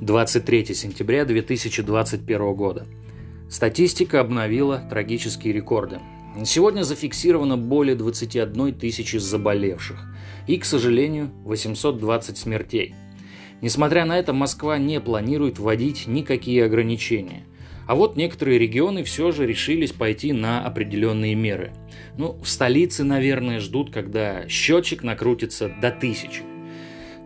23 сентября 2021 года. Статистика обновила трагические рекорды. Сегодня зафиксировано более 21 тысячи заболевших и, к сожалению, 820 смертей. Несмотря на это, Москва не планирует вводить никакие ограничения. А вот некоторые регионы все же решились пойти на определенные меры. Ну, в столице, наверное, ждут, когда счетчик накрутится до тысячи.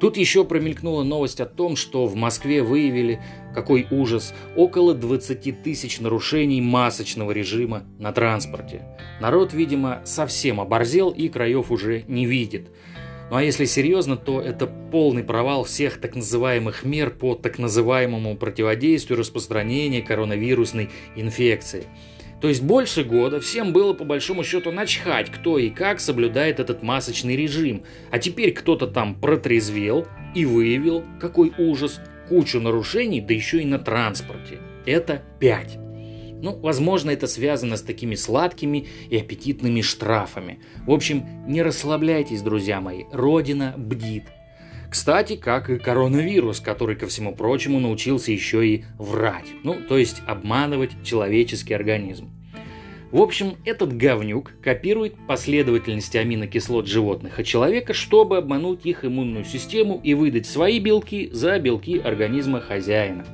Тут еще промелькнула новость о том, что в Москве выявили, какой ужас, около 20 тысяч нарушений масочного режима на транспорте. Народ, видимо, совсем оборзел и краев уже не видит. Ну а если серьезно, то это полный провал всех так называемых мер по так называемому противодействию распространения коронавирусной инфекции – то есть больше года всем было по большому счету начхать, кто и как соблюдает этот масочный режим. А теперь кто-то там протрезвел и выявил, какой ужас, кучу нарушений, да еще и на транспорте. Это 5. Ну, возможно, это связано с такими сладкими и аппетитными штрафами. В общем, не расслабляйтесь, друзья мои, Родина бдит. Кстати, как и коронавирус, который, ко всему прочему, научился еще и врать. Ну, то есть обманывать человеческий организм. В общем, этот говнюк копирует последовательности аминокислот животных от человека, чтобы обмануть их иммунную систему и выдать свои белки за белки организма хозяина.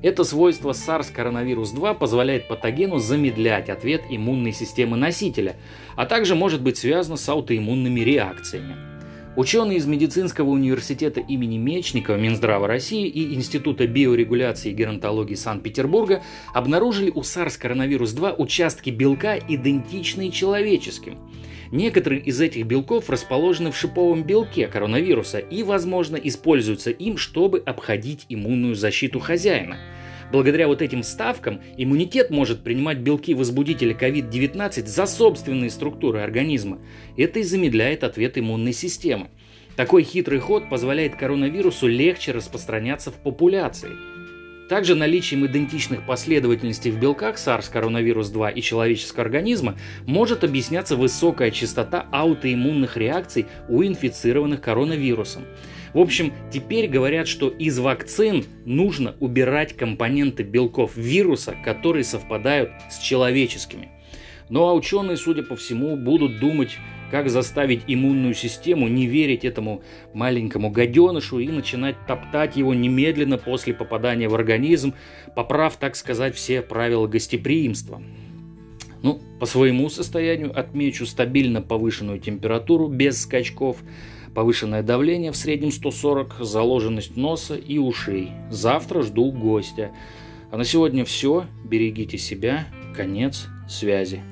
Это свойство SARS-CoV-2 позволяет патогену замедлять ответ иммунной системы носителя, а также может быть связано с аутоиммунными реакциями. Ученые из медицинского университета имени Мечникова Минздрава России и Института биорегуляции и геронтологии Санкт-Петербурга обнаружили у SARS-CoV-2 участки белка, идентичные человеческим. Некоторые из этих белков расположены в шиповом белке коронавируса и, возможно, используются им, чтобы обходить иммунную защиту хозяина – Благодаря вот этим ставкам иммунитет может принимать белки возбудителя COVID-19 за собственные структуры организма. Это и замедляет ответ иммунной системы. Такой хитрый ход позволяет коронавирусу легче распространяться в популяции. Также наличием идентичных последовательностей в белках SARS-CoV-2 и человеческого организма может объясняться высокая частота аутоиммунных реакций у инфицированных коронавирусом. В общем, теперь говорят, что из вакцин нужно убирать компоненты белков вируса, которые совпадают с человеческими. Ну а ученые, судя по всему, будут думать, как заставить иммунную систему не верить этому маленькому гаденышу и начинать топтать его немедленно после попадания в организм, поправ, так сказать, все правила гостеприимства. Ну, по своему состоянию отмечу стабильно повышенную температуру без скачков, повышенное давление в среднем 140, заложенность носа и ушей. Завтра жду гостя. А на сегодня все. Берегите себя. Конец связи.